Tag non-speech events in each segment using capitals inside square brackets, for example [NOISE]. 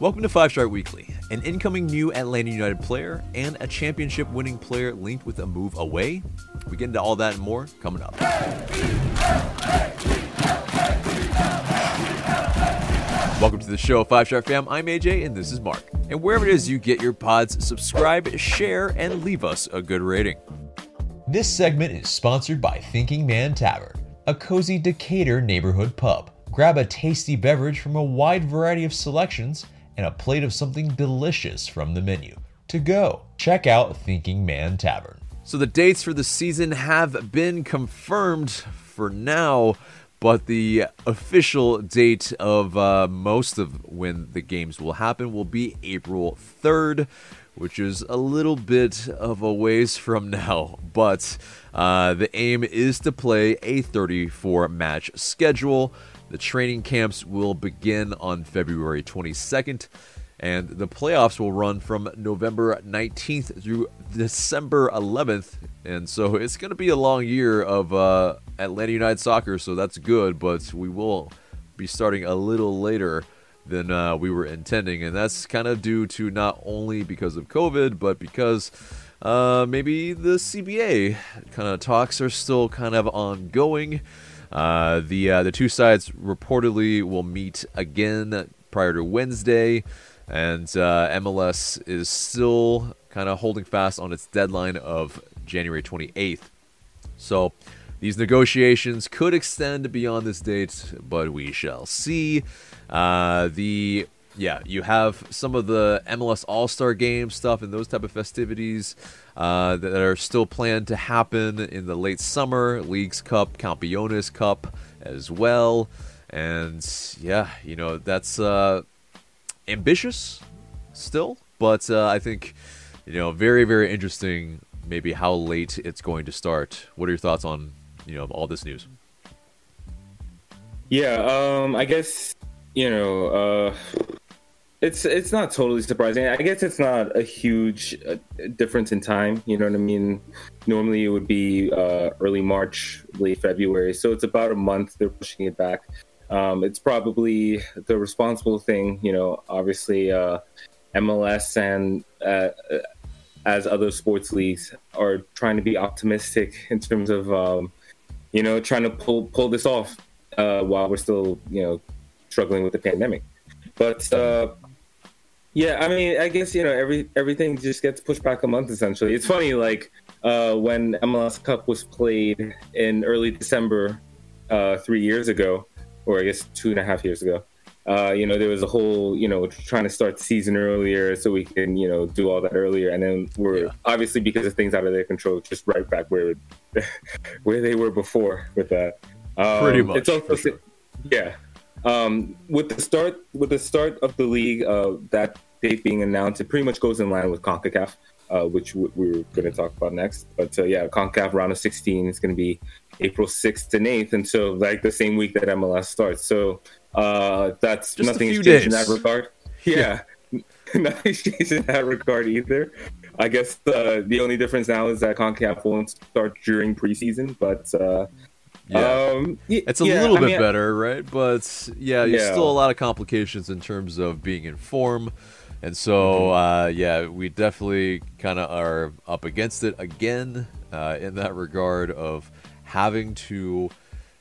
Welcome to Five Star Weekly. An incoming new Atlanta United player and a championship winning player linked with a move away. We get into all that and more coming up. Welcome to the show, Five Star Fam. I'm AJ and this is Mark. And wherever it is you get your pods, subscribe, share, and leave us a good rating. This segment is sponsored by Thinking Man Tavern, a cozy Decatur neighborhood pub. Grab a tasty beverage from a wide variety of selections and a plate of something delicious from the menu. To go, check out Thinking Man Tavern. So the dates for the season have been confirmed for now, but the official date of uh, most of when the games will happen will be April 3rd, which is a little bit of a ways from now. But uh, the aim is to play a 34 match schedule. The training camps will begin on February 22nd and the playoffs will run from November 19th through December 11th. And so it's going to be a long year of uh, Atlanta United soccer, so that's good, but we will be starting a little later than uh, we were intending. And that's kind of due to not only because of COVID, but because uh, maybe the CBA kind of talks are still kind of ongoing. Uh, the uh, the two sides reportedly will meet again prior to Wednesday and uh, MLS is still kind of holding fast on its deadline of January 28th. So these negotiations could extend beyond this date, but we shall see. Uh, the yeah, you have some of the MLS All Star Game stuff and those type of festivities uh, that are still planned to happen in the late summer. Leagues Cup, Campeones Cup as well, and yeah, you know that's uh, ambitious still, but uh, I think you know very very interesting. Maybe how late it's going to start. What are your thoughts on you know all this news? Yeah, um, I guess you know uh, it's it's not totally surprising. I guess it's not a huge uh, difference in time. You know what I mean? Normally it would be uh, early March, late February, so it's about a month. They're pushing it back. Um, it's probably the responsible thing, you know. Obviously, uh, MLS and uh, as other sports leagues are trying to be optimistic in terms of, um, you know, trying to pull pull this off uh, while we're still, you know, struggling with the pandemic. But uh, yeah, I mean, I guess you know every everything just gets pushed back a month essentially. It's funny, like uh, when MLS Cup was played in early December uh, three years ago or I guess two and a half years ago. Uh, you know, there was a whole, you know, trying to start the season earlier so we can, you know, do all that earlier. And then we're yeah. obviously because of things out of their control, just right back where [LAUGHS] where they were before with that. Um, Pretty much. It's also, sure. yeah. Um, with the start with the start of the league, uh, that date being announced, it pretty much goes in line with Concacaf uh, which we are going to talk about next. But uh, yeah, CONCACAF round of 16 is going to be April 6th and 8th, and so like the same week that MLS starts. So uh, that's Just nothing changed days. in that regard. [LAUGHS] Yeah, yeah. [LAUGHS] nothing's changed in that regard either. I guess uh, the only difference now is that CONCACAF won't start during preseason, but uh, yeah. Um, y- it's a yeah, little I bit mean, better, right? But yeah, there's yeah. still a lot of complications in terms of being in form. And so, mm-hmm. uh, yeah, we definitely kind of are up against it again uh, in that regard of having to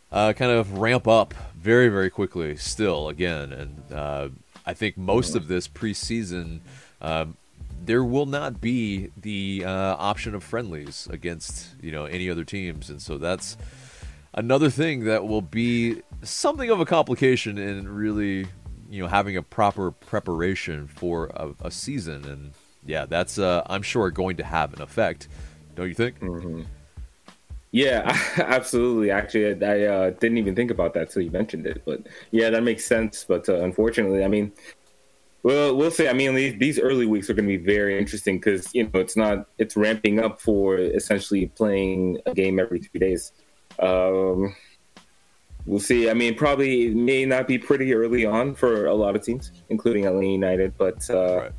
uh, kind of ramp up very, very quickly still again. And uh, I think most mm-hmm. of this preseason, um, there will not be the uh, option of friendlies against you know any other teams, and so that's another thing that will be something of a complication in really you know having a proper preparation for a, a season, and yeah, that's uh, I'm sure going to have an effect. Don't you think? Mm-hmm. Yeah, [LAUGHS] absolutely. Actually, I, uh, didn't even think about that till you mentioned it, but yeah, that makes sense. But uh, unfortunately, I mean, well, we'll say. I mean, these, these early weeks are going to be very interesting because you know it's not it's ramping up for essentially playing a game every three days. Um, we'll see. I mean, probably it may not be pretty early on for a lot of teams, including LA United, but uh, right.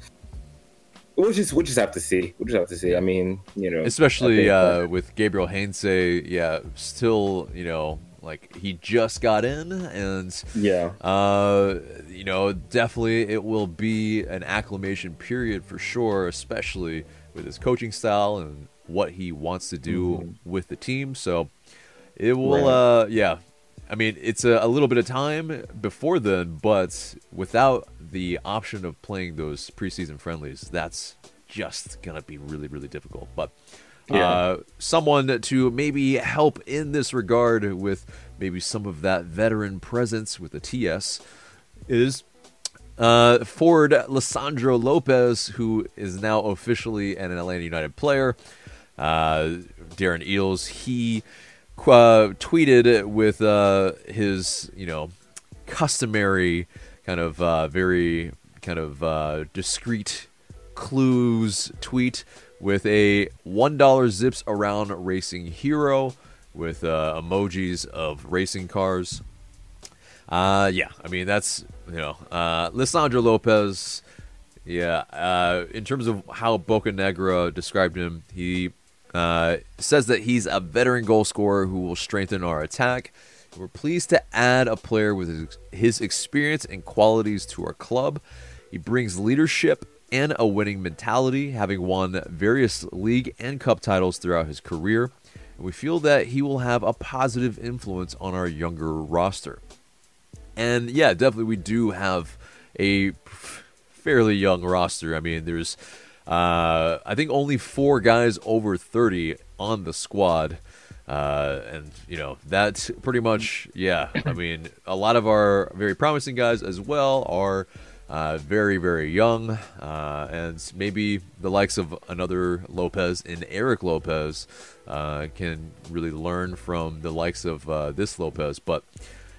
we'll just we'll just have to see. We'll just have to see. I mean, you know, especially uh, with Gabriel Heinze, yeah, still you know like he just got in, and yeah, uh, you know, definitely it will be an acclimation period for sure, especially with his coaching style and what he wants to do mm-hmm. with the team. So it will, right. uh, yeah. I mean, it's a, a, little bit of time before then, but without the option of playing those preseason friendlies, that's just gonna be really, really difficult. But yeah. uh, someone to maybe help in this regard with maybe some of that veteran presence with the TS is uh, Ford Lisandro Lopez, who is now officially an Atlanta United player. Uh, Darren Eales, he uh, tweeted with uh, his, you know, customary kind of uh, very kind of uh, discreet clues tweet with a $1 zips around racing hero with uh, emojis of racing cars. Uh, yeah, I mean that's you know, Lisandro Lopez. Yeah, in terms of how Bocanegra described him, he uh, says that he's a veteran goal scorer who will strengthen our attack. We're pleased to add a player with his, experience and qualities to our club. He brings leadership and a winning mentality, having won various league and cup titles throughout his career. And we feel that he will have a positive influence on our younger roster. And yeah, definitely we do have a fairly young roster. I mean, there's uh, I think only four guys over 30 on the squad. Uh, and you know that's pretty much yeah. I [COUGHS] mean, a lot of our very promising guys as well are uh, very very young, uh, and maybe the likes of another Lopez and Eric Lopez uh, can really learn from the likes of uh, this Lopez. But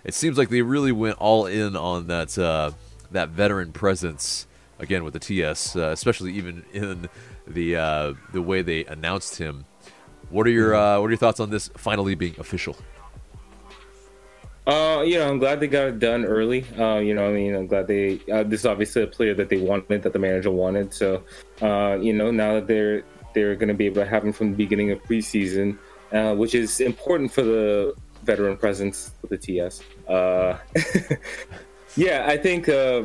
it seems like they really went all in on that uh, that veteran presence again with the TS, uh, especially even in the uh, the way they announced him. What are your mm-hmm. uh, what are your thoughts on this finally being official? Uh, you know, I'm glad they got it done early. Uh, you know, I mean, I'm glad they. Uh, this is obviously a player that they wanted, that the manager wanted. So, uh, you know, now that they're they're going to be able to have him from the beginning of preseason, uh, which is important for the veteran presence with the TS. Uh, [LAUGHS] yeah, I think uh,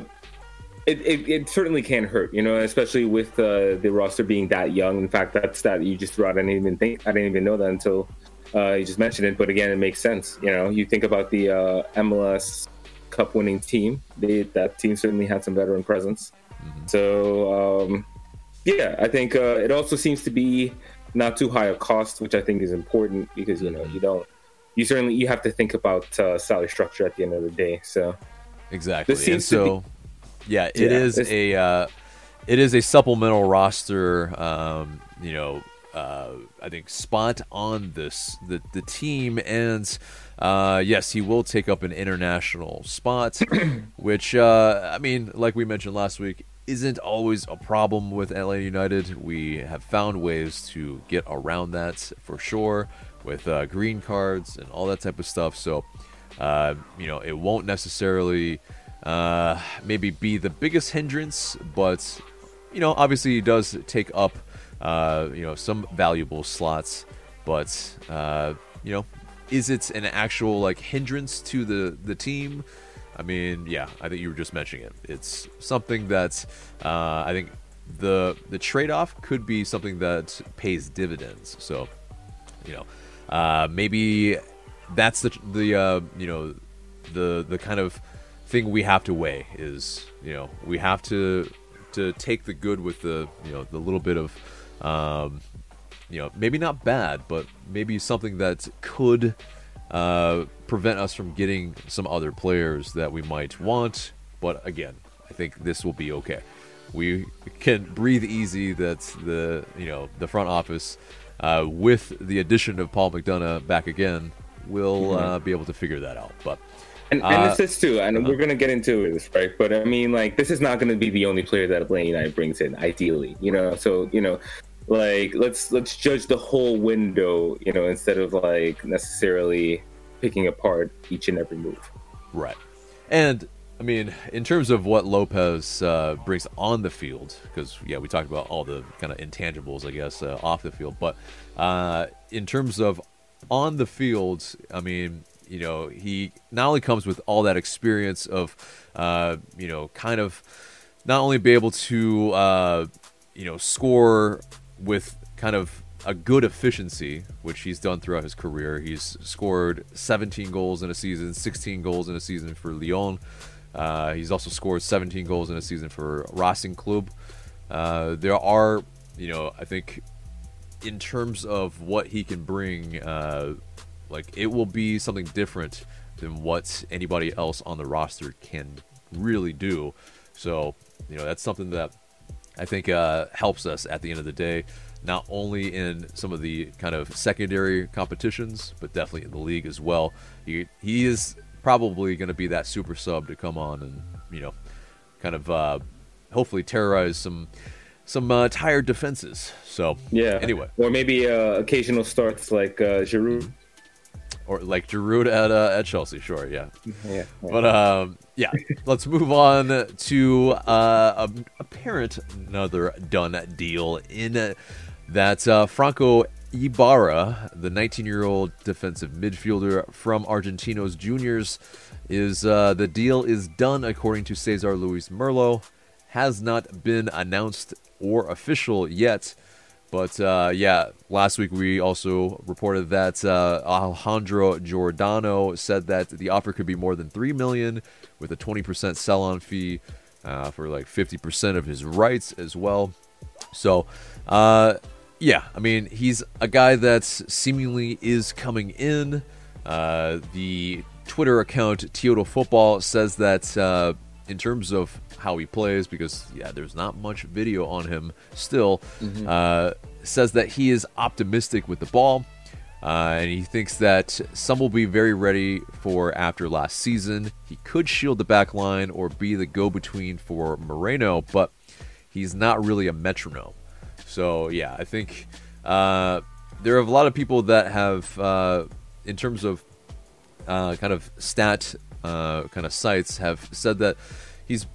it, it, it, certainly can hurt, you know, especially with uh, the roster being that young. In fact, that's that you just threw out. I didn't even think, I didn't even know that until uh, you just mentioned it. But again, it makes sense. You know, you think about the uh, MLS Cup winning team. They, that team certainly had some veteran presence. Mm-hmm. So um, yeah, I think uh, it also seems to be not too high a cost, which I think is important because you know you don't you certainly you have to think about uh, salary structure at the end of the day. So exactly. This seems so. Be, yeah, it yeah, is a uh, it is a supplemental roster. Um, you know, uh, I think spot on this the the team and. Uh, yes, he will take up an international spot, [CLEARS THROAT] which uh, I mean, like we mentioned last week, isn't always a problem with LA United. We have found ways to get around that for sure with uh, green cards and all that type of stuff. So, uh, you know, it won't necessarily uh, maybe be the biggest hindrance, but you know, obviously, he does take up uh, you know some valuable slots. But uh, you know, is it an actual like hindrance to the the team? I mean, yeah, I think you were just mentioning it. It's something that uh, I think the the trade off could be something that pays dividends. So, you know, uh, maybe that's the the uh, you know the the kind of thing we have to weigh is you know we have to to take the good with the you know the little bit of um, you know maybe not bad but maybe something that could uh, prevent us from getting some other players that we might want but again I think this will be okay we can breathe easy that the you know the front office uh, with the addition of Paul McDonough back again, we'll mm-hmm. uh, be able to figure that out. But and, and uh, this too, and uh-huh. we're gonna get into this, right? But I mean, like, this is not gonna be the only player that Atlanta United brings in, ideally, you know. So you know, like, let's let's judge the whole window, you know, instead of like necessarily picking apart each and every move. Right. And I mean, in terms of what Lopez uh, brings on the field, because yeah, we talked about all the kind of intangibles, I guess, uh, off the field. But uh, in terms of on the field, I mean, you know, he not only comes with all that experience of, uh, you know, kind of not only be able to, uh, you know, score with kind of a good efficiency, which he's done throughout his career. He's scored 17 goals in a season, 16 goals in a season for Lyon. Uh, he's also scored 17 goals in a season for Racing Club. Uh, there are, you know, I think in terms of what he can bring, uh, like it will be something different than what anybody else on the roster can really do. So, you know, that's something that I think uh, helps us at the end of the day, not only in some of the kind of secondary competitions, but definitely in the league as well. He, he is probably going to be that super sub to come on and, you know, kind of uh, hopefully terrorize some some uh, tired defenses. So yeah. Anyway, or maybe uh, occasional starts like uh, Giroud or like Giroud at uh, at Chelsea. Sure, yeah. yeah. But um, yeah, let's move on to uh, a apparent another done deal in that uh, Franco Ibarra, the 19-year-old defensive midfielder from Argentinos Juniors, is uh, the deal is done according to Cesar Luis Merlo. Has not been announced or official yet. But uh, yeah, last week we also reported that uh, Alejandro Giordano said that the offer could be more than three million, with a 20% sell-on fee uh, for like 50% of his rights as well. So, uh, yeah, I mean he's a guy that seemingly is coming in. Uh, the Twitter account Tioto Football says that uh, in terms of how he plays, because yeah, there's not much video on him still. Mm-hmm. Uh, says that he is optimistic with the ball, uh, and he thinks that some will be very ready for after last season. He could shield the back line or be the go-between for Moreno, but he's not really a metronome. So yeah, I think uh, there are a lot of people that have, uh, in terms of uh, kind of stat uh, kind of sites, have said that he's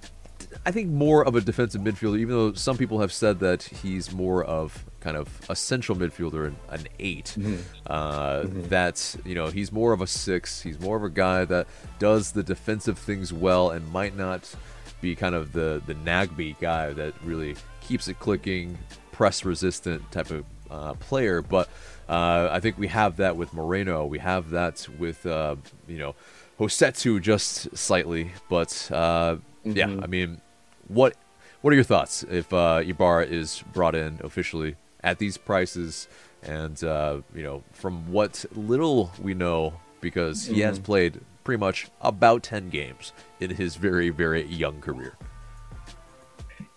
I think more of a defensive midfielder, even though some people have said that he's more of kind of a central midfielder, and an 8 mm-hmm. Uh, mm-hmm. That you know he's more of a six. He's more of a guy that does the defensive things well and might not be kind of the the Nagbe guy that really keeps it clicking, press resistant type of uh, player. But uh, I think we have that with Moreno. We have that with uh, you know Rossetto just slightly, but uh, mm-hmm. yeah, I mean what what are your thoughts if uh, Ibarra is brought in officially at these prices? And uh, you know, from what little we know, because he mm-hmm. has played pretty much about ten games in his very very young career.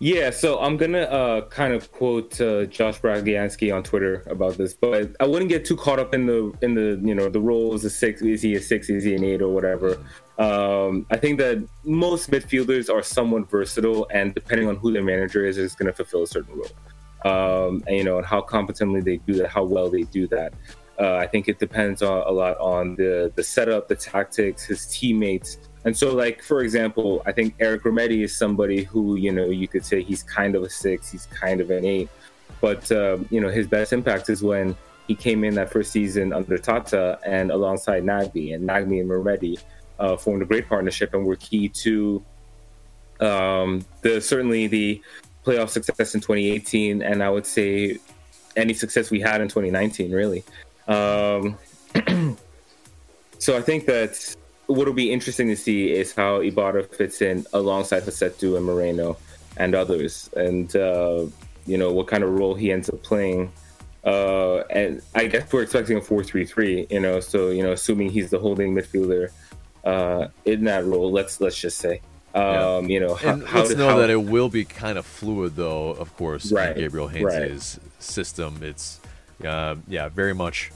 Yeah, so I'm gonna uh, kind of quote uh, Josh Bragiansky on Twitter about this, but I wouldn't get too caught up in the in the you know the roles of six. Is he a six? Is he an eight or whatever? Um, I think that most midfielders are somewhat versatile, and depending on who their manager is, is going to fulfill a certain role. Um, and you know, and how competently they do that, how well they do that. Uh, I think it depends on, a lot on the the setup, the tactics, his teammates. And so, like for example, I think Eric Remedi is somebody who you know you could say he's kind of a six, he's kind of an eight, but um, you know his best impact is when he came in that first season under Tata and alongside Nagbe, and Nagbe and Remedi uh, formed a great partnership and were key to um, the certainly the playoff success in 2018, and I would say any success we had in 2019, really. Um, [CLEARS THROAT] so I think that what will be interesting to see is how Ibarra fits in alongside Rossetto and Moreno and others, and uh, you know what kind of role he ends up playing. Uh, and I guess we're expecting a 4-3-3, you know, so you know, assuming he's the holding midfielder uh, in that role. Let's let's just say. Um, yeah. You know, how, how let's know how, that it will be kind of fluid, though. Of course, right, Gabriel Heinze's right. system. It's uh, yeah, very much.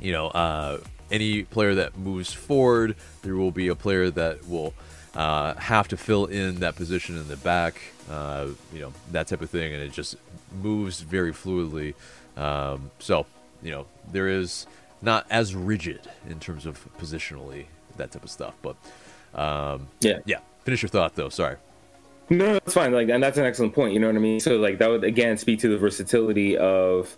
You know, uh, any player that moves forward, there will be a player that will uh, have to fill in that position in the back. Uh, you know, that type of thing, and it just moves very fluidly. Um, so, you know, there is not as rigid in terms of positionally that type of stuff. But um, yeah, yeah. Finish your thought though. Sorry. No, that's fine. Like, and that's an excellent point. You know what I mean? So, like, that would again speak to the versatility of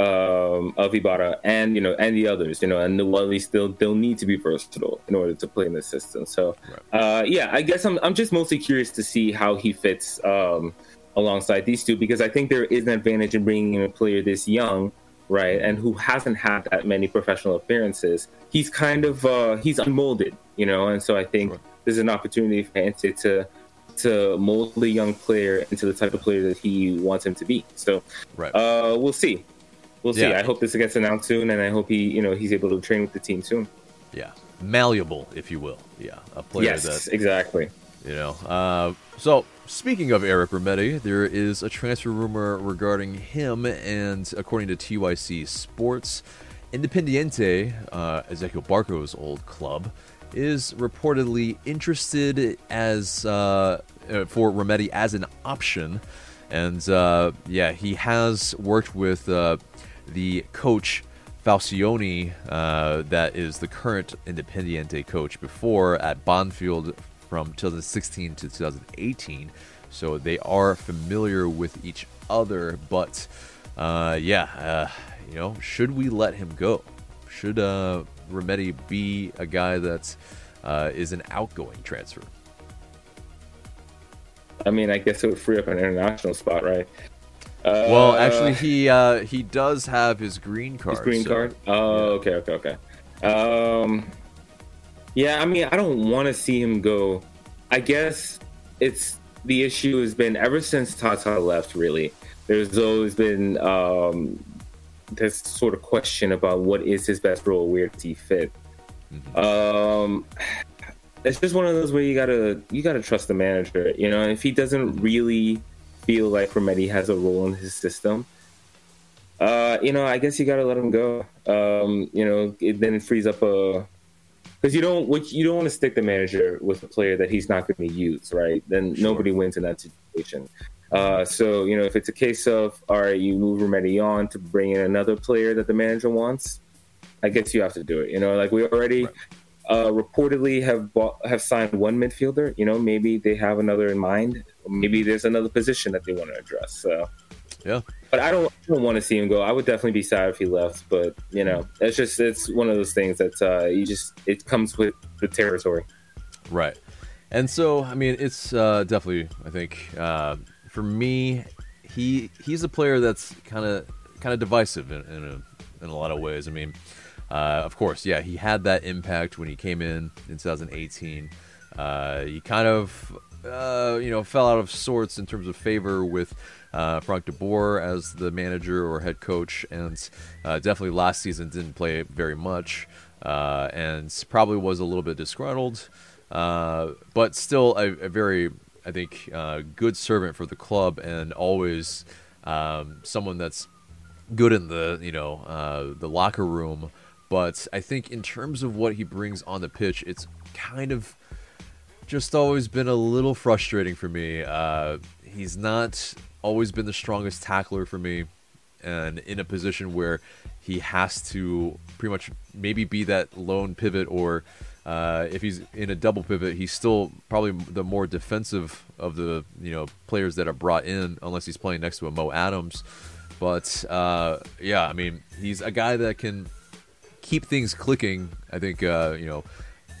um, of Ibarra and you know and the others, you know, and the Wally still they'll need to be versatile in order to play in the system. So right. uh, yeah, I guess I'm I'm just mostly curious to see how he fits um, alongside these two because I think there is an advantage in bringing in a player this young, right, and who hasn't had that many professional appearances. He's kind of uh, he's unmolded, you know, and so I think right. there's an opportunity for Heinze to to mold the young player into the type of player that he wants him to be. So right. uh, we'll see. We'll see. Yeah. I hope this gets announced soon, and I hope he, you know, he's able to train with the team soon. Yeah, malleable, if you will. Yeah, a player yes, that exactly. You know, uh, so speaking of Eric Remedi, there is a transfer rumor regarding him, and according to TYC Sports, Independiente, uh, Ezequiel Barco's old club, is reportedly interested as uh, uh, for Remedi as an option, and uh, yeah, he has worked with uh, the coach Falcioni, uh, that is the current Independiente coach, before at Banfield from 2016 to 2018. So they are familiar with each other, but uh, yeah, you know, should we let him go? Should Remedi be a guy that uh, is an outgoing transfer? I mean, I guess it would free up an international spot, right? Uh, well, actually, he uh, he does have his green card. His green so, card. Oh, okay, okay, okay. Um, yeah, I mean, I don't want to see him go. I guess it's the issue has been ever since Tata left. Really, there's always been um, this sort of question about what is his best role, where does he fit. Mm-hmm. Um, it's just one of those where you gotta you gotta trust the manager. You know, if he doesn't really feel like Remedi has a role in his system, uh, you know, I guess you gotta let him go. Um, you know, it, then it frees up a because you don't what you don't want to stick the manager with a player that he's not going to use, right? Then sure. nobody wins in that situation. Uh, so you know, if it's a case of all right, you move Remedi on to bring in another player that the manager wants, I guess you have to do it. You know, like we already right. Uh, reportedly have bought, have signed one midfielder. You know, maybe they have another in mind. Maybe there's another position that they want to address. So, yeah. But I don't, I don't want to see him go. I would definitely be sad if he left. But you know, it's just it's one of those things that uh, you just it comes with the territory. Right. And so, I mean, it's uh, definitely, I think, uh, for me, he he's a player that's kind of kind of divisive in, in a, in a lot of ways. I mean, uh, of course, yeah, he had that impact when he came in in 2018. Uh, he kind of, uh, you know, fell out of sorts in terms of favor with uh, Frank de Boer as the manager or head coach, and uh, definitely last season didn't play very much, uh, and probably was a little bit disgruntled, but still a, a, very, I think, good servant for the club and always um, someone that's good in the you know the locker room but I think in terms of what he brings on the pitch, it's kind of just always been a little frustrating for me. Uh, he's not always been the strongest tackler for me, and in a position where he has to pretty much maybe be that lone pivot, or uh, if he's in a double pivot, he's still probably the more defensive of the you know players that are brought in, unless he's playing next to a Mo Adams. But uh, yeah, I mean, he's a guy that can keep things clicking. I think uh, you know,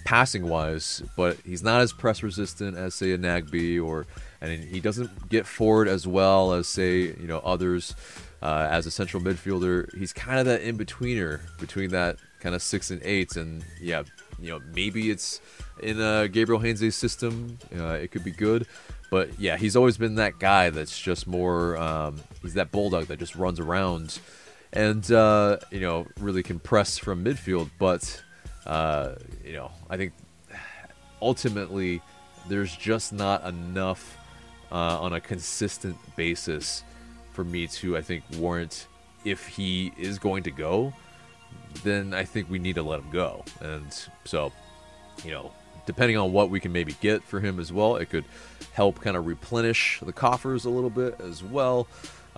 passing wise, but he's not as press resistant as say a Nagbe, or and he doesn't get forward as well as say you know others. Uh, as a central midfielder, he's kind of that in betweener between that kind of six and eight, and yeah, you know maybe it's in uh, Gabriel Heinze's system, uh, it could be good. But yeah, he's always been that guy that's just more. Um, he's that bulldog that just runs around and uh, you know really can press from midfield. But uh, you know, I think ultimately there's just not enough uh, on a consistent basis for me to I think warrant if he is going to go. Then I think we need to let him go, and so you know depending on what we can maybe get for him as well, it could help kind of replenish the coffers a little bit as well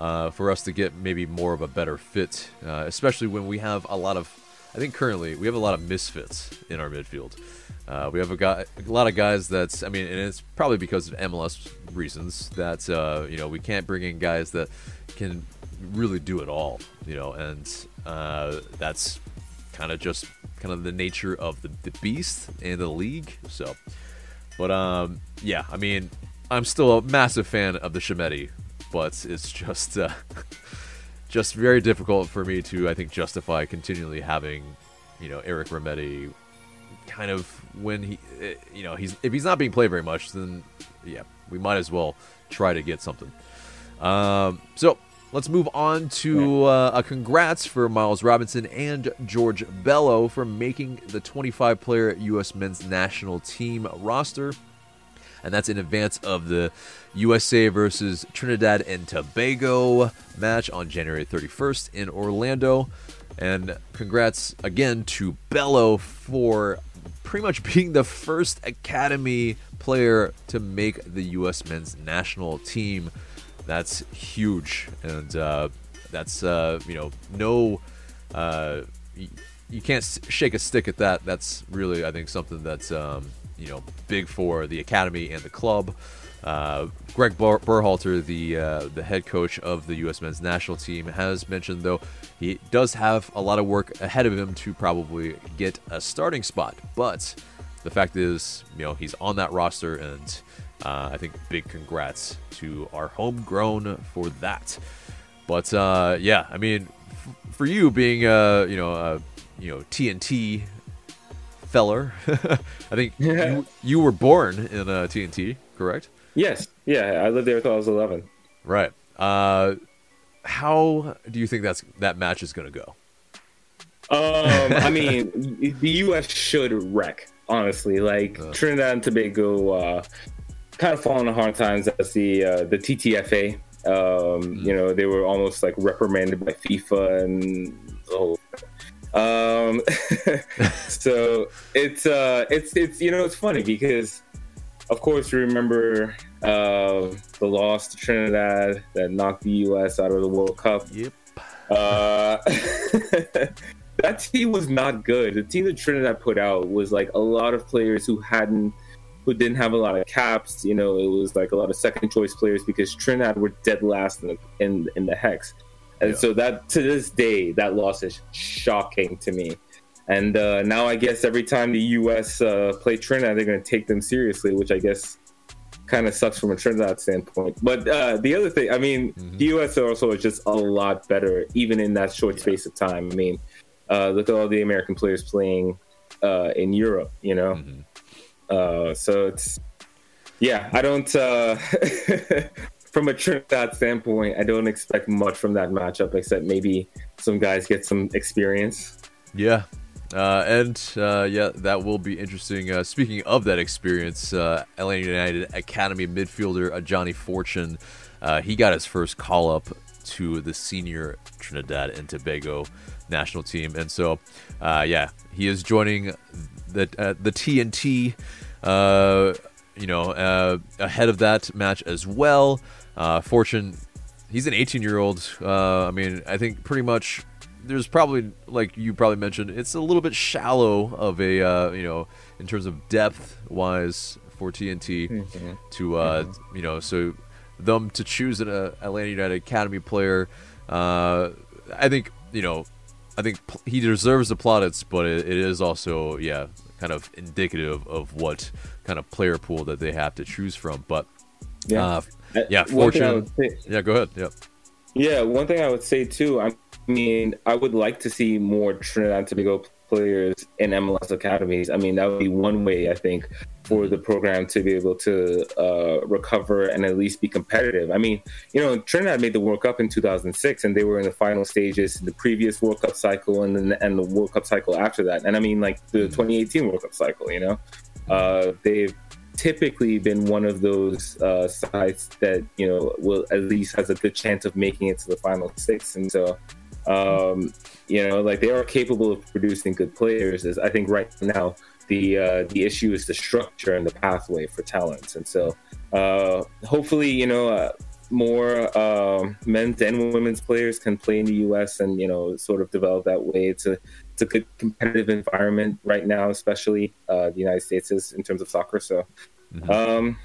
uh, for us to get maybe more of a better fit, uh, especially when we have a lot of, I think currently we have a lot of misfits in our midfield. Uh, we have a, guy, a lot of guys that's, I mean, and it's probably because of MLS reasons that, uh, you know, we can't bring in guys that can really do it all, you know, and uh, that's kind of just kind of the nature of the, the beast and the league. So, but um, yeah, I mean, I'm still a massive fan of the Shemetti, but it's just uh, [LAUGHS] just very difficult for me to, I think, justify continually having, you know, Eric Remedi kind of when he, eh, you know, he's if he's not being played very much, then yeah, we might as well try to get something. Um, so let's move on to uh, a congrats for Miles Robinson and George Bello for making the 25 player U.S. men's national team roster. And that's in advance of the USA versus Trinidad and Tobago match on January 31st in Orlando. And congrats again to Bello for pretty much [LAUGHS] being the first Academy player to make the U.S. men's national team. That's huge, and uh, that's uh, you know no, uh, you, you, can't shake a stick at that. That's really I think something that's um, you know big for the academy and the club. Uh, Greg Berhalter, the uh, the head coach of the U.S. men's national team, has mentioned though he does have a lot of work ahead of him to probably get a starting spot. But the fact is, you know, he's on that roster, and uh, I think big congrats to our homegrown for that. But uh, yeah, I mean, f- for you being a you know a you know TNT feller, [LAUGHS] I think yeah. you, you were born in uh, TNT, correct? Yes. Yeah, I lived there until I was 11. Right. Uh, how do you think that's that match is going to go? Um, I [LAUGHS] mean, the U.S. should wreck. Honestly, like uh. Trinidad and Tobago, uh, kind of falling on hard times as the uh, the TTFA. Um, mm. You know, they were almost like reprimanded by FIFA and oh. Um, [LAUGHS] so it's uh, it's it's you know it's funny because of course, you remember uh, the loss to Trinidad that knocked the U.S. out of the World Cup. Yep. Uh, [LAUGHS] that team was not good. The team that Trinidad put out was like a lot of players who hadn't, who didn't have a lot of caps. You know, it was like a lot of second choice players because Trinidad were dead last in the, in, in the hex. And yeah. so that to this day, that loss is shocking to me. And uh, now I guess every time the U.S. Uh, play Trinidad, they're going to take them seriously, which I guess kind of sucks from a Trinidad standpoint. But uh, the other thing, I mean, mm-hmm. the U.S. also is just a lot better, even in that short space of time. I mean, uh, look at all the American players playing uh, in Europe, you know? Mm-hmm. Uh, so it's, yeah, I don't, [LAUGHS] from a Trinidad standpoint, I don't expect much from that matchup, except maybe some guys get some experience. Yeah, uh, and uh, yeah, that will be interesting. Uh, speaking of that experience, uh, Atlanta United Academy midfielder uh, Johnny Fortune, uh, he got his first call up to the senior Trinidad and Tobago national team, and so yeah, he is joining the the TNT. you know, ahead of that match as well. Fortune, he's an 18 year old. Uh, I mean, I think pretty much there's probably like you probably mentioned it's a little bit shallow of a uh, you know in terms of depth wise for TNT mm-hmm. to uh, mm-hmm. you know so them to choose an uh, Atlanta United Academy player uh, I think you know I think he deserves the plaudits but it, it is also yeah kind of indicative of what kind of player pool that they have to choose from but yeah uh, yeah fortune yeah go ahead yeah yeah one thing I would say too I mean, I would like to see more Trinidad and Tobago players in MLS academies. I mean, that would be one way, I think, for the program to be able to uh, recover and at least be competitive. I mean, you know, Trinidad made the World Cup in 2006, and they were in the final stages, in the previous World Cup cycle, and then and the World Cup cycle after that. And I mean, like the 2018 World Cup cycle. You know, uh, they've typically been one of those uh, sides that you know will at least has a good chance of making it to the final six. And so um, you know, like they are capable of producing good players. Is I think right now the uh, the issue is the structure and the pathway for talents, and so uh, hopefully, you know. Uh, more uh, men's and women's players can play in the U.S. and you know sort of develop that way. A it's a good competitive environment right now, especially uh, the United States is in terms of soccer. So, mm-hmm. um,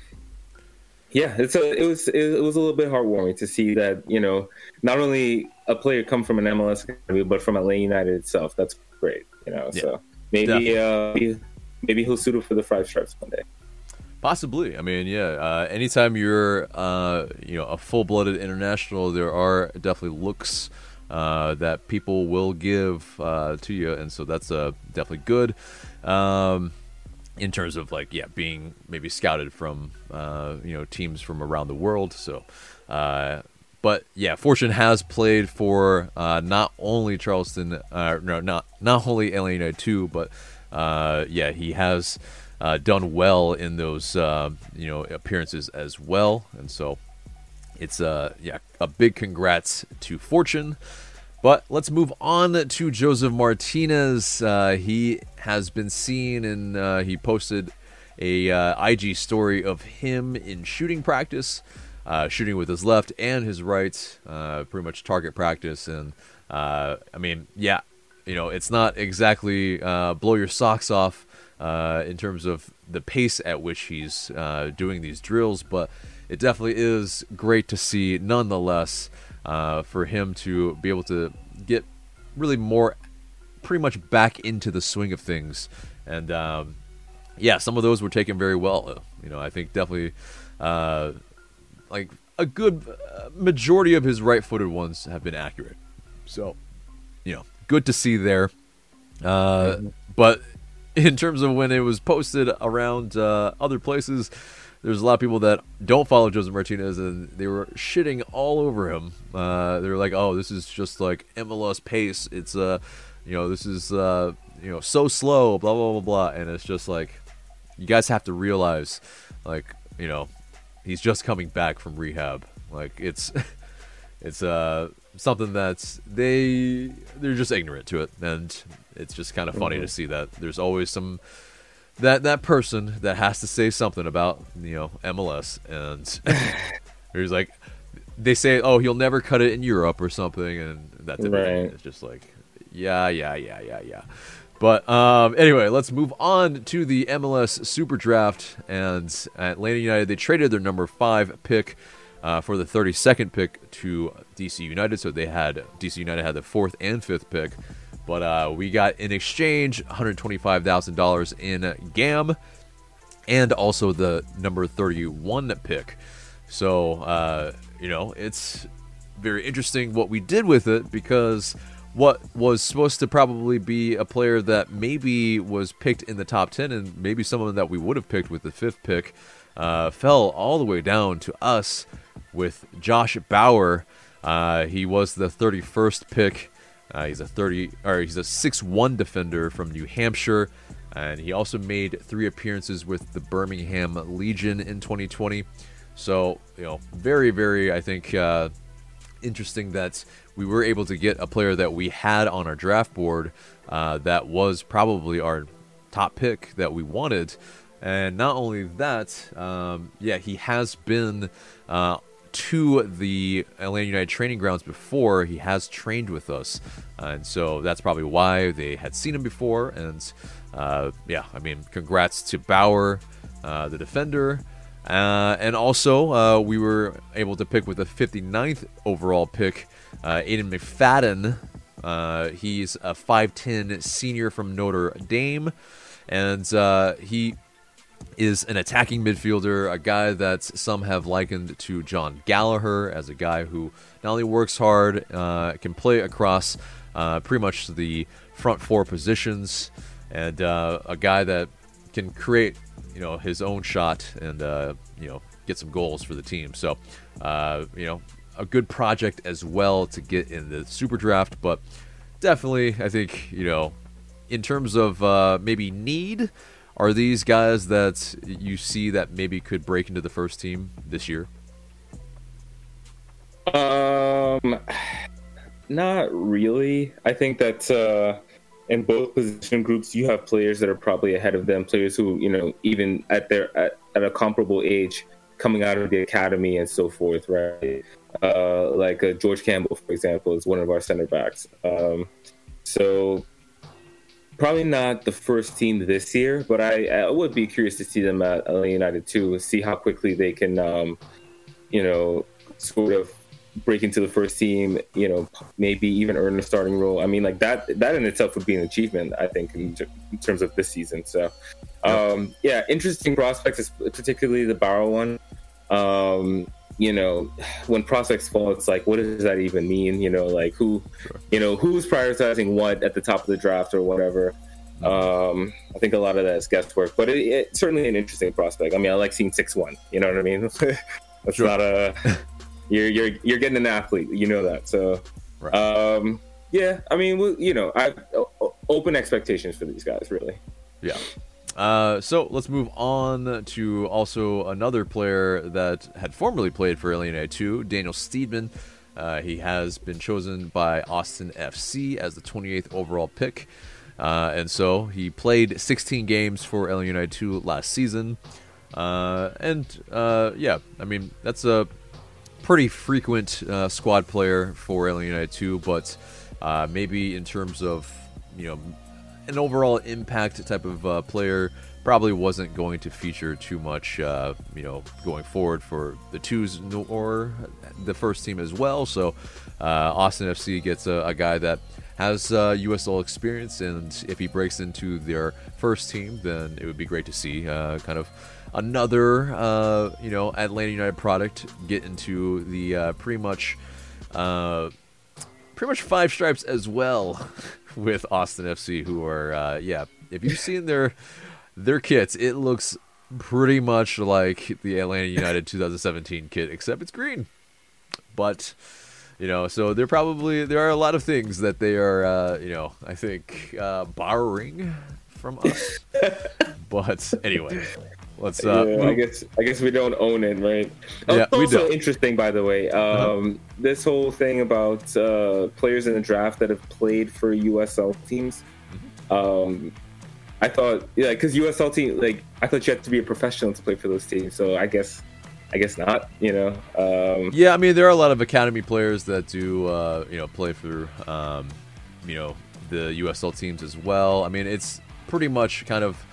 yeah, it's a, it was it was a little bit heartwarming to see that you know not only a player come from an MLS academy, but from Atlanta United itself. That's great, you know. Yeah, so maybe uh, maybe he'll suit up for the Five Stripes one day. Possibly. I mean, yeah. Uh, anytime you're, uh, you know, a full-blooded international, there are definitely looks uh, that people will give uh, to you, and so that's uh, definitely good. Um, in terms of like, yeah, being maybe scouted from, uh, you know, teams from around the world. So, uh, but yeah, Fortune has played for uh, not only Charleston, no, not not only United two, but yeah, he has uh, done well in those uh, you know appearances as well, and so it's uh yeah a big congrats to Fortune. But let's move on to Josef Martinez. Uh, he has been seen and uh, he posted a uh, IG story of him in shooting practice, uh, shooting with his left and his right, uh, pretty much target practice. And uh, I mean, yeah, you know, it's not exactly blow your socks off in terms of the pace at which he's doing these drills, but it definitely is great to see, nonetheless, uh, for him to be able to get really more, pretty much back into the swing of things. And um, yeah, some of those were taken very well. You know, I think definitely uh, like a good uh, majority of his right-footed ones have been accurate. So, you know, good to see there. Uh. But in terms of when it was posted around uh, other places, there's a lot of people that don't follow Josef Martinez, and they were shitting all over him. Uh, they were like, "Oh, this is just like MLS pace. It's uh, you know, this is uh, you know, so slow." Blah blah blah blah. And it's just like, you guys have to realize, like, you know, he's just coming back from rehab. Like, it's, [LAUGHS] it's uh something that's they they're just ignorant to it, and it's just kind of funny mm-hmm. to see that there's always some that that person that has to say something about you know MLS, and [LAUGHS] he's like, they say, oh, he'll never cut it in Europe or something, and that's it. Right. It's just like, yeah, yeah, yeah, yeah, yeah. But um, anyway, let's move on to the MLS Super Draft. And Atlanta United, they traded their number five pick uh, for the 32nd pick to DC United. So they had DC United had the fourth and fifth pick. But uh, we got in exchange $125,000 in GAM and also the number 31 pick. So, uh, you know, it's very interesting what we did with it because what was supposed to probably be a player that maybe was picked in the top 10 and maybe someone that we would have picked with the fifth pick uh, fell all the way down to us with Josh Bauer. Uh, he was the 31st pick uh, he's a 30 or he's a 6-1 defender from New Hampshire, and he also made three appearances with the Birmingham Legion in 2020. So you know, very very I think uh, interesting that we were able to get a player that we had on our draft board uh, that was probably our top pick that we wanted. And not only that, um, yeah, he has been uh, to the Atlanta United training grounds before. He has trained with us, uh, and so that's probably why they had seen him before. And uh, yeah, I mean, congrats to Bauer, uh, the defender. Uh, and also, uh, we were able to pick with the 59th overall pick, uh, Aiden McFadden. he's a 5'10 senior from Notre Dame, and he is an attacking midfielder, a guy that some have likened to Jon Gallagher as a guy who not only works hard, uh, can play across uh, pretty much the front four positions, and uh, a guy that can create, you know, his own shot and uh, you know get some goals for the team. So, uh, you know, a good project as well to get in the super draft, but definitely, I think you know, in terms of uh, maybe need. Are these guys that you see that maybe could break into the first team this year? Um, not really. I think that uh, in both position groups, you have players that are probably ahead of them, players who you know even at their at, at a comparable age, coming out of the academy and so forth, right? Uh, like uh, George Campbell, for example, is one of our center backs. Um, so probably not the first team this year, but I, I would be curious to see them at LA United too, see how quickly they can, um, you know, sort of break into the first team. You know, maybe even earn a starting role. I mean, like that that in itself would be an achievement. I think in, in terms of this season. So, um, yeah, interesting prospects, particularly the Barrow one. Um, you know, when prospects fall, it's like, what does that even mean? You know, like who, sure. you know, who's prioritizing what at the top of the draft or whatever. Mm-hmm. Um, I think a lot of that is guesswork, but it, it's certainly an interesting prospect. I mean, I like seeing six one. You know what I mean? [LAUGHS] That's sure. not a [LAUGHS] you're you're you're getting an athlete. You know that. So, right. um, yeah. I mean, we, you know, I open expectations for these guys. Really. Yeah. Uh, so let's move on to also another player that had formerly played for United 2, Daniel Steedman. Uh, he has been chosen by Austin FC as the 28th overall pick. Uh, and so he played 16 games for United 2 last season. Uh, and uh, yeah, I mean, that's a pretty frequent squad player for United 2, but maybe in terms of, you know, an overall impact type of uh, player. Probably wasn't going to feature too much, uh, you know, going forward for the twos or the first team as well. So uh, Austin FC gets a, a guy that has uh, USL experience, and if he breaks into their first team, then it would be great to see uh, kind of another, uh, you know, Atlanta United product get into the uh, pretty much, uh, pretty much five stripes as well. [LAUGHS] with Austin FC, who are uh, yeah. If you've seen their their kits, it looks pretty much like the Atlanta United [LAUGHS] 2017 kit, except it's green. But you know, so there probably there are a lot of things that they are, uh, you know, I think uh, borrowing from us. [LAUGHS] but anyway, Let's. Uh, yeah, I guess. I guess we don't own it, right? Yeah, also we do. interesting, by the way. Uh-huh. Um, uh-huh. This whole thing about uh, players in the draft that have played for USL teams. Mm-hmm. Um, I thought, yeah, because USL team, like, I thought you had to be a professional to play for those teams. So I guess, I guess not. You know. Um, yeah, I mean, there are a lot of academy players that do, uh, you know, play for, um, you know, the USL teams as well. I mean, it's pretty much kind of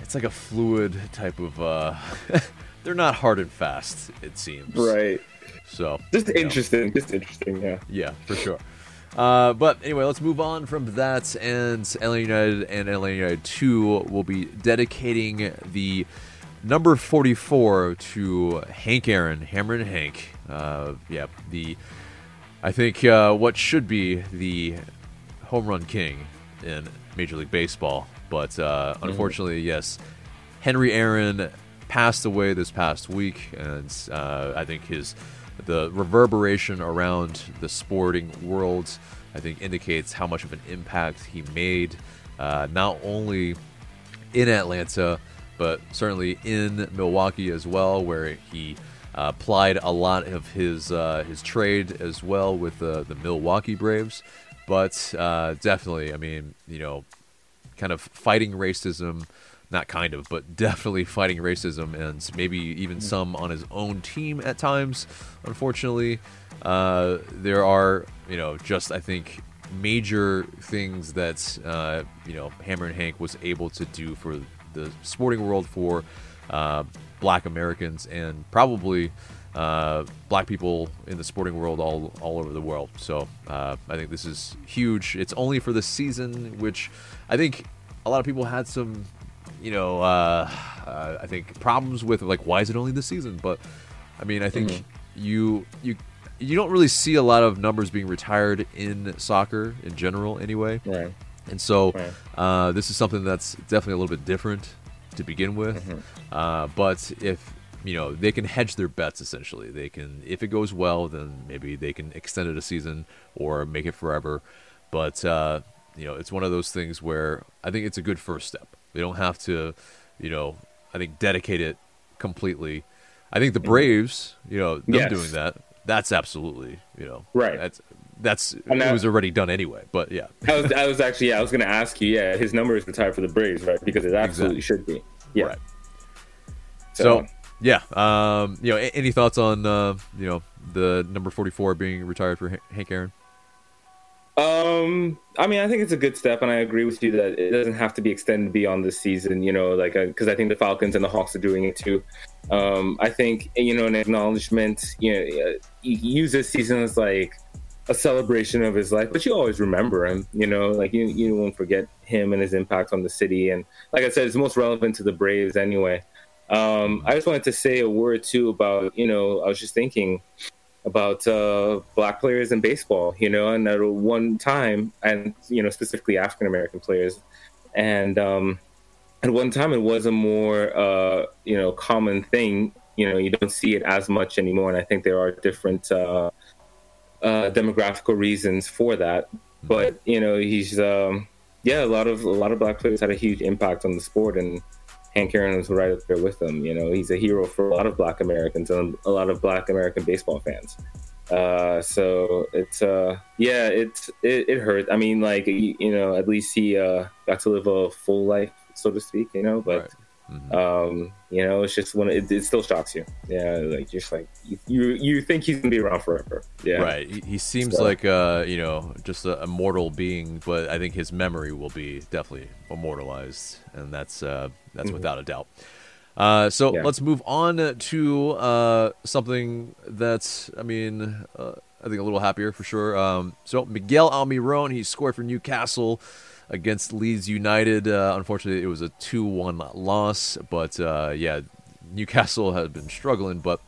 it's like a fluid type of. uh [LAUGHS] They're not hard and fast. It seems. Right. So just interesting. Know. Just interesting. Yeah. Yeah, for sure. Uh, but anyway, let's move on from that. And Atlanta United and Atlanta United 2 will be dedicating the number 44 to Hank Aaron, Hammerin' Hank. Uh, yeah, the I think uh, what should be the home run king in Major League Baseball. But uh, mm-hmm. unfortunately, yes, Henry Aaron passed away this past week, and uh, I think his the reverberation around the sporting world, I think, indicates how much of an impact he made, uh, not only in Atlanta, but certainly in Milwaukee as well, where he uh, applied a lot of his uh, his trade as well with the the Milwaukee Braves. But uh, definitely, I mean, you know, kind of fighting racism, not kind of, but definitely fighting racism, and maybe even some on his own team at times. Unfortunately, uh, there are you know just I think major things that uh, you know Hammerin' Hank was able to do for the sporting world for uh, Black Americans and probably uh, black people in the sporting world all all over the world. So uh, I think this is huge. It's only for the season, which I think a lot of people had some, you know, uh, uh, I think problems with like why is it only this season? But I mean, I think mm-hmm. you you you don't really see a lot of numbers being retired in soccer in general, anyway. Right. And so right. uh, this is something that's definitely a little bit different to begin with. Mm-hmm. Uh, but if you know they can hedge their bets essentially, they can if it goes well, then maybe they can extend it a season or make it forever. But uh, you know, it's one of those things where I think it's a good first step. They don't have to, you know, I think dedicate it completely. I think the. Braves, you know, them yes. doing that, that's absolutely, you know, right. That's that's and that, it was already done anyway. But yeah, I was I was actually yeah I was going to ask you yeah his number is retired for the Braves right because it absolutely exactly. should be yeah. Right. So, so yeah, um, you know, any thoughts on uh, you know the number forty four being retired for Hank Aaron? Um, I mean, I think it's a good step, and I agree with you that it doesn't have to be extended beyond this season. You know, like because uh, I think the Falcons and the Hawks are doing it too. Um, I think you know an acknowledgement. You know, you use this season as like a celebration of his life, but you always remember him. You know, like you you won't forget him and his impact on the city. And like I said, it's most relevant to the Braves anyway. Um, I just wanted to say a word too about you know I was just thinking about uh, black players in baseball, you know, and at one time, and you know, specifically African American players, and um, at one time it was a more uh, you know common thing. You know, you don't see it as much anymore, and I think there are different uh, uh, demographical reasons for that. But you know, he's um, yeah, a lot of a lot of black players had a huge impact on the sport, and Hank Aaron was right up there with them. You know, he's a hero for a lot of Black Americans and a lot of Black American baseball fans. Uh, so it's uh, yeah, it's it, it hurt. I mean, like you know, at least he uh, got to live a full life, so to speak. You know, but. Right. Mm-hmm. Um, you know, it's just when it, it, still shocks you. Yeah, like just like you you think he's gonna be around forever. Yeah, right. He, he seems so. like uh, you know, just a, mortal being, but I think his memory will be definitely immortalized, and that's uh, that's mm-hmm. without a doubt. Uh, so yeah. let's move on to uh, something that's, I mean, uh, I think a little happier for sure. Um, so Miguel Almiron, he scored for Newcastle against Leeds United. Uh, unfortunately, it was a 2 1 loss. But uh, yeah, Newcastle has been struggling. But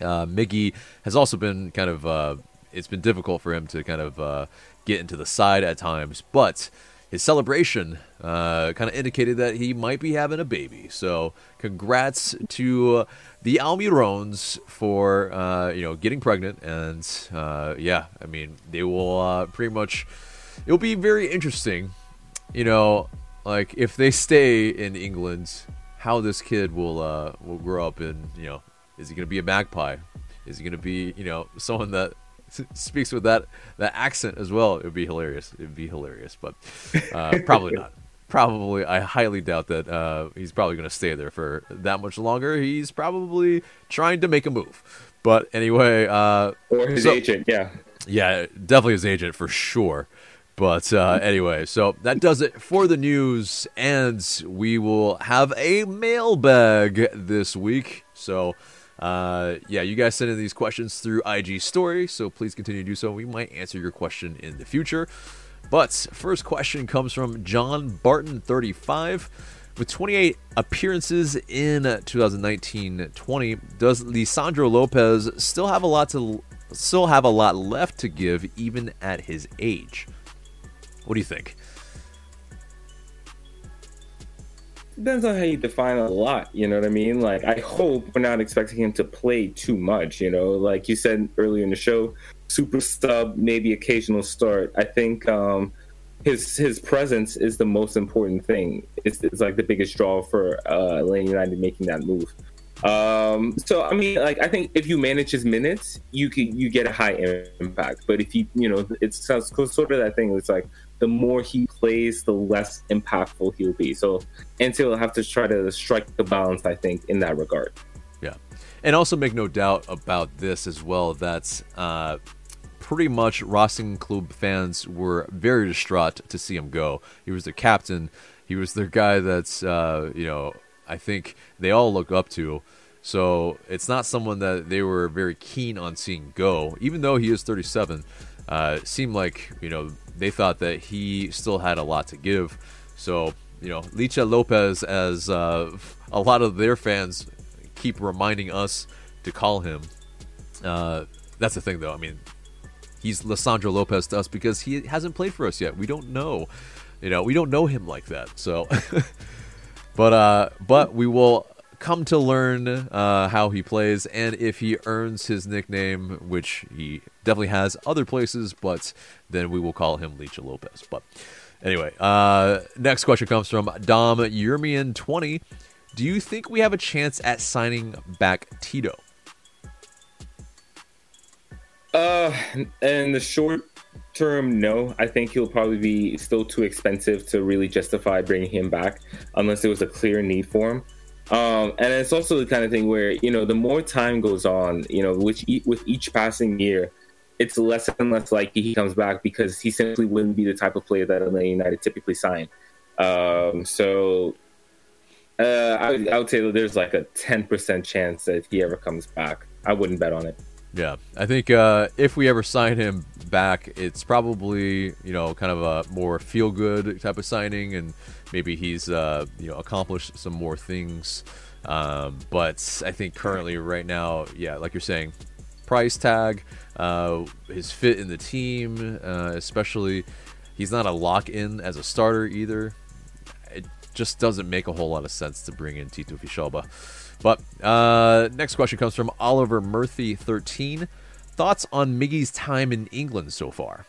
uh, Miggy has also been kind of, uh, it's been difficult for him to kind of uh, get into the side at times. But his celebration uh, kind of indicated that he might be having a baby. So, congrats to the Almirons for uh, you know getting pregnant, and uh, yeah, I mean they will uh, pretty much. It will be very interesting you know, like if they stay in England, how this kid will uh, will grow up in, you know, is he going to be a magpie? Is he going to be, you know, [LAUGHS] someone that [LAUGHS] speaks with that that accent as well? It would be hilarious. It would be hilarious, but uh, [LAUGHS] probably not. Probably, I highly doubt that uh, he's probably going to stay there for that much longer. He's probably trying to make a move. But anyway, uh, or his so, agent, yeah, yeah, definitely his agent for sure. But uh, [LAUGHS] anyway, so that does it for the news, and we will have a mailbag this week. So, uh, yeah, you guys send in these questions through IG Story, so please continue to do so. We might answer your question in the future. But first question comes from John Barton, 35. With 28 appearances in 2019-20, does Lisandro Lopez still have a lot to still have a lot left to give even at his age? What do you think? Depends on how you define a lot. You know what I mean? Like, I hope we're not expecting him to play too much. You know, like you said earlier in the show, super stub, maybe occasional start. I think um, his his presence is the most important thing. It's, it's like the biggest draw for uh, Atlanta United making that move. Um, so I mean, like I think if you manage his minutes, you can you get a high impact. But if you you know, it sounds sort of that thing. It's like the more he plays, the less impactful he'll be. So NC will have to try to strike the balance, I think, in that regard. Yeah, and also make no doubt about this as well. That uh, pretty much Racing Club fans were very distraught to see him go. He was their captain. He was their guy that's uh, you know I think they all look up to. So it's not someone that they were very keen on seeing go, even though he is 37. Uh, seemed like you know they thought that he still had a lot to give. So you know, Licha Lopez, as uh, a lot of their fans keep reminding us to call him. Uh, that's the thing, though. I mean, he's Lisandro Lopez to us because he hasn't played for us yet. We don't know, you know, we don't know him like that. So [LAUGHS] But uh, but we will come to learn uh, how he plays and if he earns his nickname, which he definitely has other places. But then we will call him Licha Lopez. But anyway, uh, next question comes from Dom Yermian twenty. Do you think we have a chance at signing back Tito? Uh, in the short term, no. I think he'll probably be still too expensive to really justify bringing him back unless there was a clear need for him. Um, and it's also the kind of thing where you know the more time goes on, you know, which with each passing year, it's less and less likely he comes back because he simply wouldn't be the type of player that Atlanta United typically sign. Um, so uh, I, would, I would say that there's like a 10% chance that he ever comes back. I wouldn't bet on it. Yeah, I think uh, if we ever sign him back, it's probably you know kind of a more feel good type of signing, and maybe he's uh, you know accomplished some more things. Um, but I think currently, right now, yeah, like you're saying, price tag, uh, his fit in the team, uh, especially, he's not a lock in as a starter either. It just doesn't make a whole lot of sense to bring in Tito Villalba. But uh, next question comes from Oliver Murphy, 13. Thoughts on Miggy's time in England so far?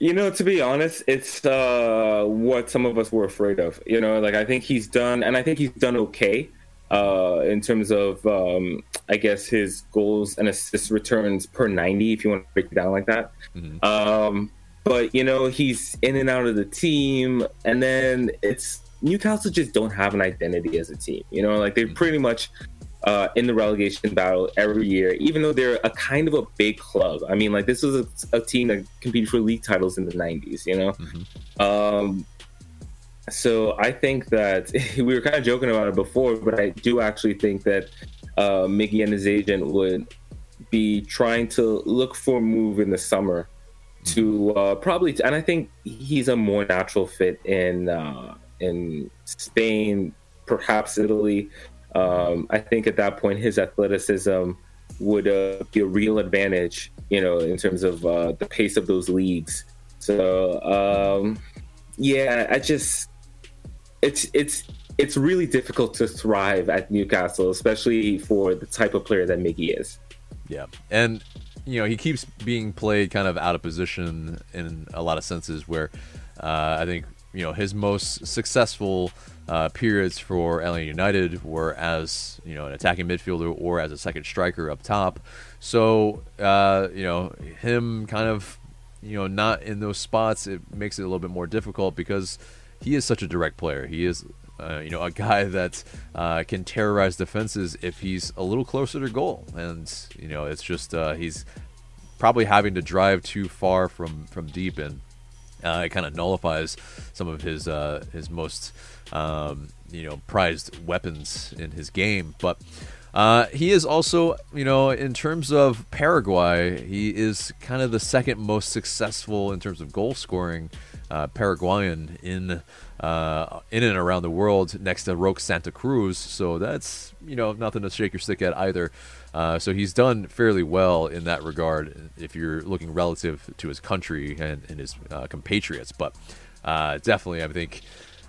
You know, to be honest, it's uh, what some of us were afraid of. You know, like I think he's done, and I think he's done okay uh, in terms of, um, I guess, his goals and assist returns per 90, if you want to break it down like that. Mm-hmm. Um, but, you know, he's in and out of the team, and then it's Newcastle just don't have an identity as a team. You know, like they're mm-hmm. pretty much uh, in the relegation battle every year, even though they're a kind of a big club. I mean, like this was a, a team that competed for league titles in the '90s. You know, mm-hmm. um, so I think that [LAUGHS] we were kind of joking about it before, but I do actually think that uh, Miggy and his agent would be trying to look for a move in the summer to uh, probably, and I think he's a more natural fit in uh, in Spain, perhaps Italy. Um, I think at that point his athleticism would uh, be a real advantage, you know, in terms of uh, the pace of those leagues. So um, yeah, I just it's it's it's really difficult to thrive at Newcastle, especially for the type of player that Miggy is. Yeah, and you know he keeps being played kind of out of position in a lot of senses. Where uh, I think you know his most successful uh, periods for Atlanta United were as you know an attacking midfielder or as a second striker up top. So uh, you know him kind of you know not in those spots it makes it a little bit more difficult because he is such a direct player. He is uh, you know a [LAUGHS] guy that uh, can terrorize defenses if he's a little closer to goal, and you know it's just uh, he's probably having to drive too far from from deep and uh, it kind of nullifies some of his uh, his most um, you know prized weapons in his game. But uh, he is also you know in terms of Paraguay, he is kind of the second most successful in terms of goal scoring uh, Paraguayan in uh, in and around the world, next to Roque Santa Cruz. So that's you know nothing to shake your stick at either. Uh, so he's done fairly well in that regard if you're looking relative to his country and, and his uh, compatriots. But uh, definitely, I think,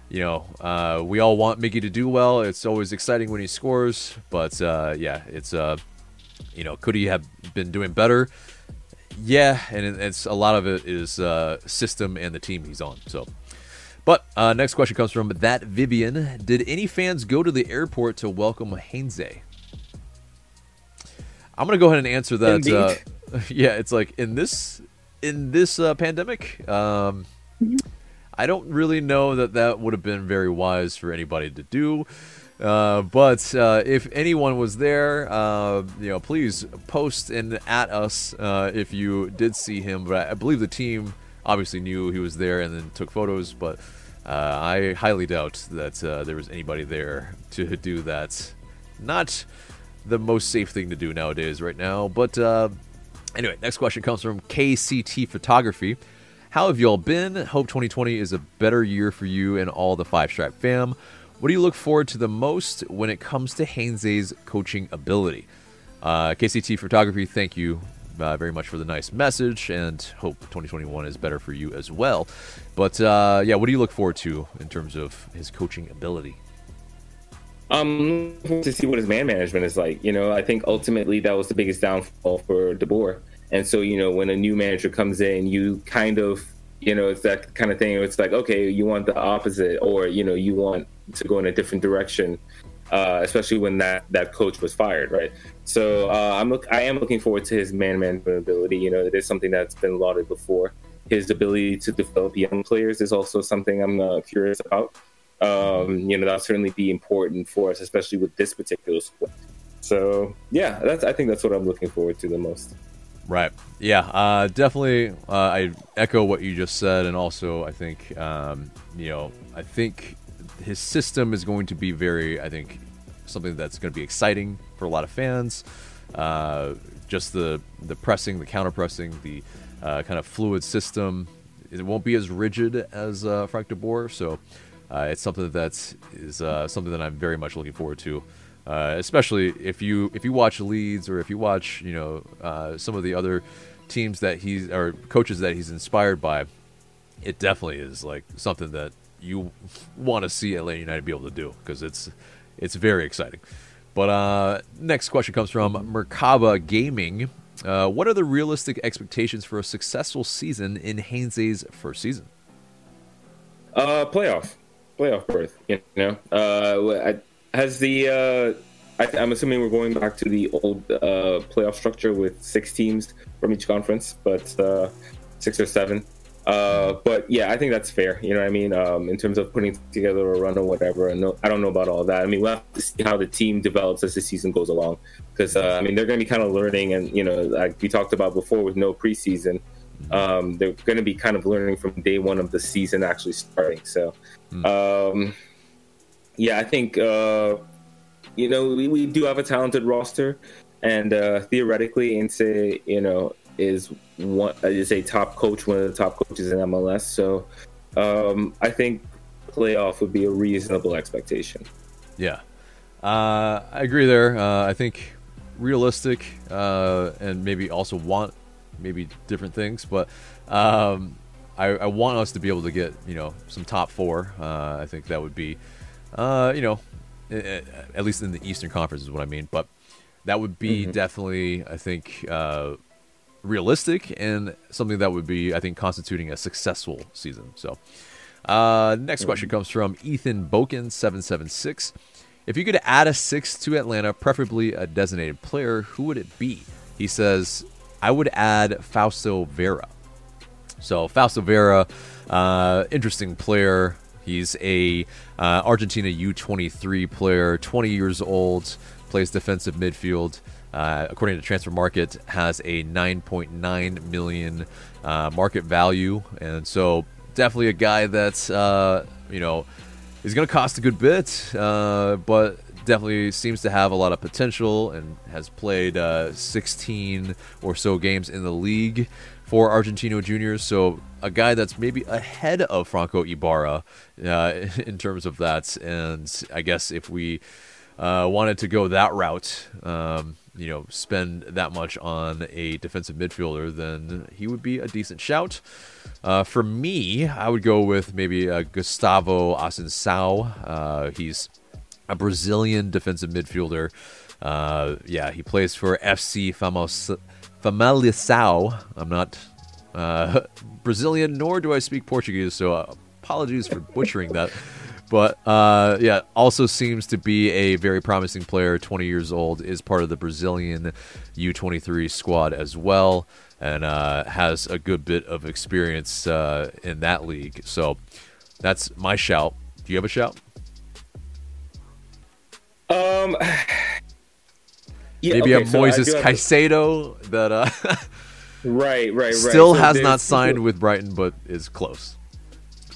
you know, uh, we all want Miggy to do well. It's always exciting when he scores. But uh, yeah, it's, you know, could he have been doing better? Yeah, and it's a lot of it is system and the team he's on. So. But next question comes from that Vivian. Did any fans go to the airport to welcome Heinze? I'm gonna go ahead and answer that. Uh, [LAUGHS] yeah, it's like in this in this uh, pandemic, um, I don't really know that that would have been very wise for anybody to do. Uh, but uh, if anyone was there, uh, you know, please post and at us uh, if you did see him. But I believe the team obviously knew he was there and then took photos. But uh, I highly doubt that uh, there was anybody there to do that. Not the most safe thing to do nowadays, right now. But uh, anyway, next question comes from KCT Photography. How have y'all been? Hope 2020 is a better year for you and all the Five Stripe fam. What do you look forward to the most when it comes to Heinze's coaching ability? Uh, KCT Photography, thank you uh, very much for the nice message, and hope 2021 is better for you as well. But uh, yeah, what do you look forward to in terms of his coaching ability? Um to see what his man management is like. You know, I think ultimately that was the biggest downfall for De Boer. And so, you know, when a new manager comes in, you kind of, you know, it's that kind of thing. It's like, okay, you want the opposite, or you know, you want to go in a different direction. Uh, especially when that that coach was fired, right? So uh, I'm look, I am looking forward to his man management ability. You know, it is something that's been lauded before. His ability to develop young players is also something I'm uh, curious about um, you know, that'll certainly be important for us, especially with this particular sport. So yeah, that's I think that's what I'm looking forward to the most. Right. Yeah. Uh, definitely. Uh, I echo what you just said, and also I think um, you know I think his system is going to be very I think something that's going to be exciting for a lot of fans. Uh, just the the pressing, the counter pressing, the uh, kind of fluid system. It won't be as rigid as uh, Frank de Boer, so it's something that is uh, something that I'm very much looking forward to. Uh, especially if you if you watch Leeds or if you watch you know uh, some of the other teams that he's or coaches that he's inspired by, it definitely is like something that you want to see Atlanta United be able to do because it's it's very exciting. But uh, next question comes from Merkaba Gaming. Uh, what are the realistic expectations for a successful season in Heinze's first season? Uh, playoff, playoff berth. You know, uh, has the uh, I, am assuming we're going back to the old uh, playoff structure with six teams from each conference, but uh, six or seven. Uh, but yeah, I think that's fair. You know what I mean? Um, in terms of putting together a run or whatever. And no, I don't know about all that. I mean, we'll have to see how the team develops as the season goes along. Because, uh, I mean, they're going to be kind of learning. And, you know, like we talked about before with no preseason, um, they're going to be kind of learning from day one of the season actually starting. So, hmm. um, yeah, I think, uh, you know, we, we do have a talented roster. And uh, theoretically, into, you know, is one is a top coach, one of the top coaches in MLS. So um, I think playoff would be a reasonable expectation. Yeah, uh, I agree there. Uh, I think realistic uh, and maybe also want maybe different things, but um, I, I, want us to be able to get you know some top four. Uh, I think that would be uh, you know at least in the Eastern Conference is what I mean, but that would be mm-hmm. definitely I think uh, realistic and something that would be, I think, constituting a successful season. So, uh, next question comes from Ethan Boken seven seven six. If you could add a six to Atlanta, preferably a designated player, who would it be? He says, I would add Fausto Vera. So Fausto Vera, uh, interesting player. He's a uh, Argentina U23 player, 20 years old, plays defensive midfield uh, according to Transfermarkt, has a 9.9 million uh, market value, and so definitely a guy that's uh, you know is going to cost a good bit, uh, but definitely seems to have a lot of potential and has played uh, 16 or so games in the league for Argentinos Juniors. So a guy that's maybe ahead of Franco Ibarra uh, [LAUGHS] in terms of that, and I guess if we wanted to go that route. Um, you know, spend that much on a defensive midfielder, then he would be a decent shout. Uh, for me, I would go with maybe uh, Gustavo Assunção. Uh, he's a Brazilian defensive midfielder. Uh, yeah, he plays for FC Famos, Famalicão. I'm not uh, [LAUGHS] Brazilian, nor do I speak Portuguese, so uh, apologies for butchering that. But uh, yeah, also seems to be a very promising player. 20 years old, is part of the Brazilian U23 squad as well, and uh, has a good bit of experience uh, in that league. So that's my shout. Do you have a shout? Um. [SIGHS] Yeah, Maybe okay, a so Moises Caicedo that uh, [LAUGHS] right, right, right. Still so has not signed with Brighton, but is close.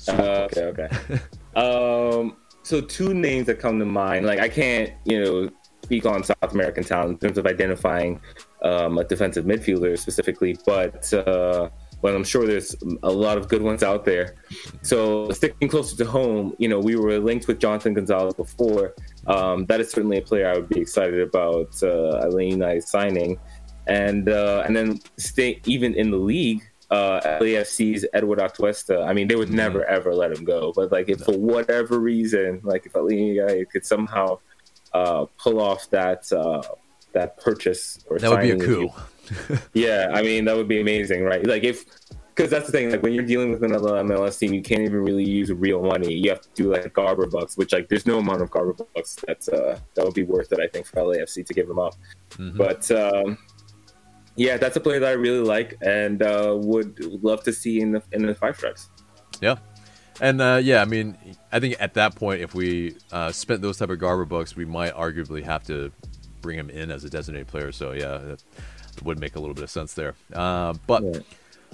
Uh, okay, okay. [LAUGHS] Um, so two names that come to mind. Like I can't, you know, speak on South American talent in terms of identifying um, a defensive midfielder specifically, but uh, but I'm sure there's a lot of good ones out there. So sticking closer to home, you know, we were linked with Jonathan Gonzalez before. Um, that is certainly a player I would be excited about uh, Elena signing, and uh, and then stay even in the league uh, LAFC's Eduard Atuesta, I mean, they would mm-hmm. never ever let him go. But like, if for whatever reason, like if Atlanta could somehow uh, pull off that uh, that purchase or that would be a coup. [LAUGHS] yeah, I mean, that would be amazing, right? Like if because that's the thing, like when you're dealing with another MLS team, you can't even really use real money. You have to do like Garber bucks, which like there's no amount of Garber bucks that's uh that would be worth it. I think for LAFC to give them up, mm-hmm. but. um yeah, that's a player that I really like and uh, would love to see in the in the five stripes. Yeah, and uh, yeah, I mean, I think at that point, if we uh, spent those type of Garber bucks, we might arguably have to bring him in as a designated player. So yeah, would make a little bit of sense there. Uh, but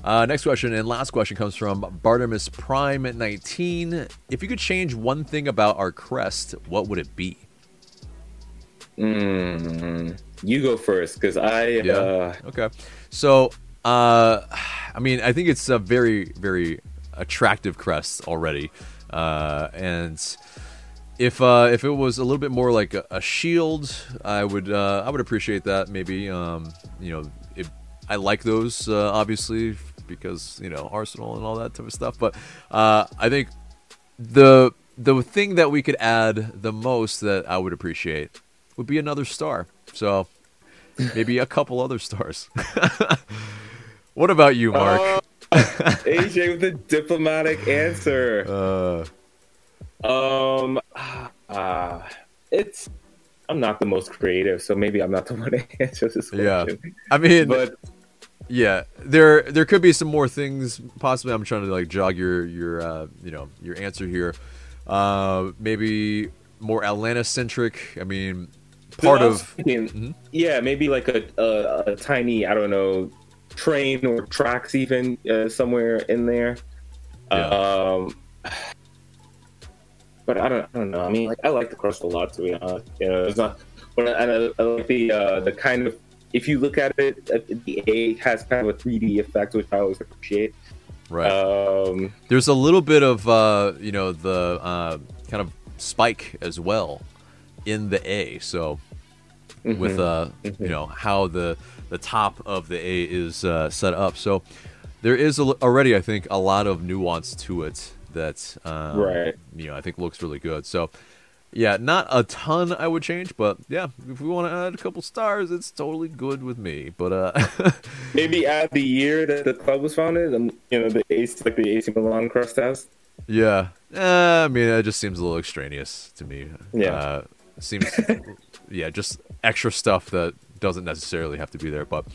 uh, next question and last question comes from Bartimus Prime 19. If you could change one thing about our crest, what would it be? Mm, you go first because I. Yeah. Uh, Okay. So, uh, I mean, I think it's a very, very attractive crest already, uh, and if uh, if it was a little bit more like a, a shield, I would uh, I would appreciate that. Maybe um, you know, it, I like those uh, obviously because you know Arsenal and all that type of stuff. But uh, I think the the thing that we could add the most that I would appreciate would be another star. So maybe a couple other stars. [LAUGHS] what about you, Mark? AJ with a diplomatic answer. [LAUGHS] Uh, Um, uh, it's. I'm not the most creative, so maybe I'm not the [LAUGHS] one to answer this question. Yeah. I mean, But yeah, there there could be some more things. Possibly, I'm trying to like jog your your uh, you know your answer here. Uh, maybe more Atlanta centric. I mean, part of thinking, Mhm. yeah, maybe like a, a a tiny, I don't know, train or tracks even uh, somewhere in there. Yeah. Um, [SIGHS] but I don't, I don't know. I mean, like I like the crust a lot, to be honest. You know, it's not, but I, I, I like the uh, the kind of if you look at it, uh, the A has kind of a 3D effect, which I always appreciate. right. Um, There's a little bit of uh, you know the uh, kind of spike as well in the A. So with mhm. uh, you know how the the top of the A is uh, set up. So there is a, already, I think, a lot of nuance to it that um, Right. you know I think looks really good. So yeah, not a ton I would change, but yeah, if we want to add a couple stars, it's totally good with me. But uh, [LAUGHS] maybe add the year that the club was founded, and you know the AC, like the AC Milan crust has. Yeah, uh, I mean, it just seems a little extraneous to me. Yeah. uh, seems, yeah, just extra stuff that doesn't necessarily have to be there. But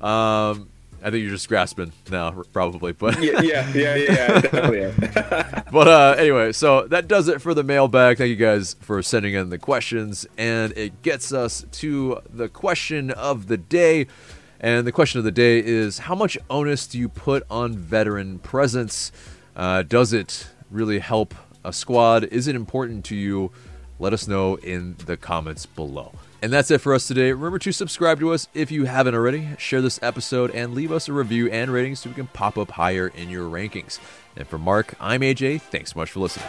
um, I think you're just grasping now, probably. But Yeah, yeah, yeah, yeah, [LAUGHS] definitely. [LAUGHS] but uh, anyway, so that does it for the mailbag. Thank you guys for sending in the questions, and it gets us to the question of the day. And the question of the day is: How much onus do you put on veteran presence? Uh, does it really help a squad? Is it important to you? Let us know in the comments below. And that's it for us today. Remember to subscribe to us if you haven't already. Share this episode and leave us a review and rating so we can pop up higher in your rankings. And for Mark, I'm AJ. Thanks so much for listening.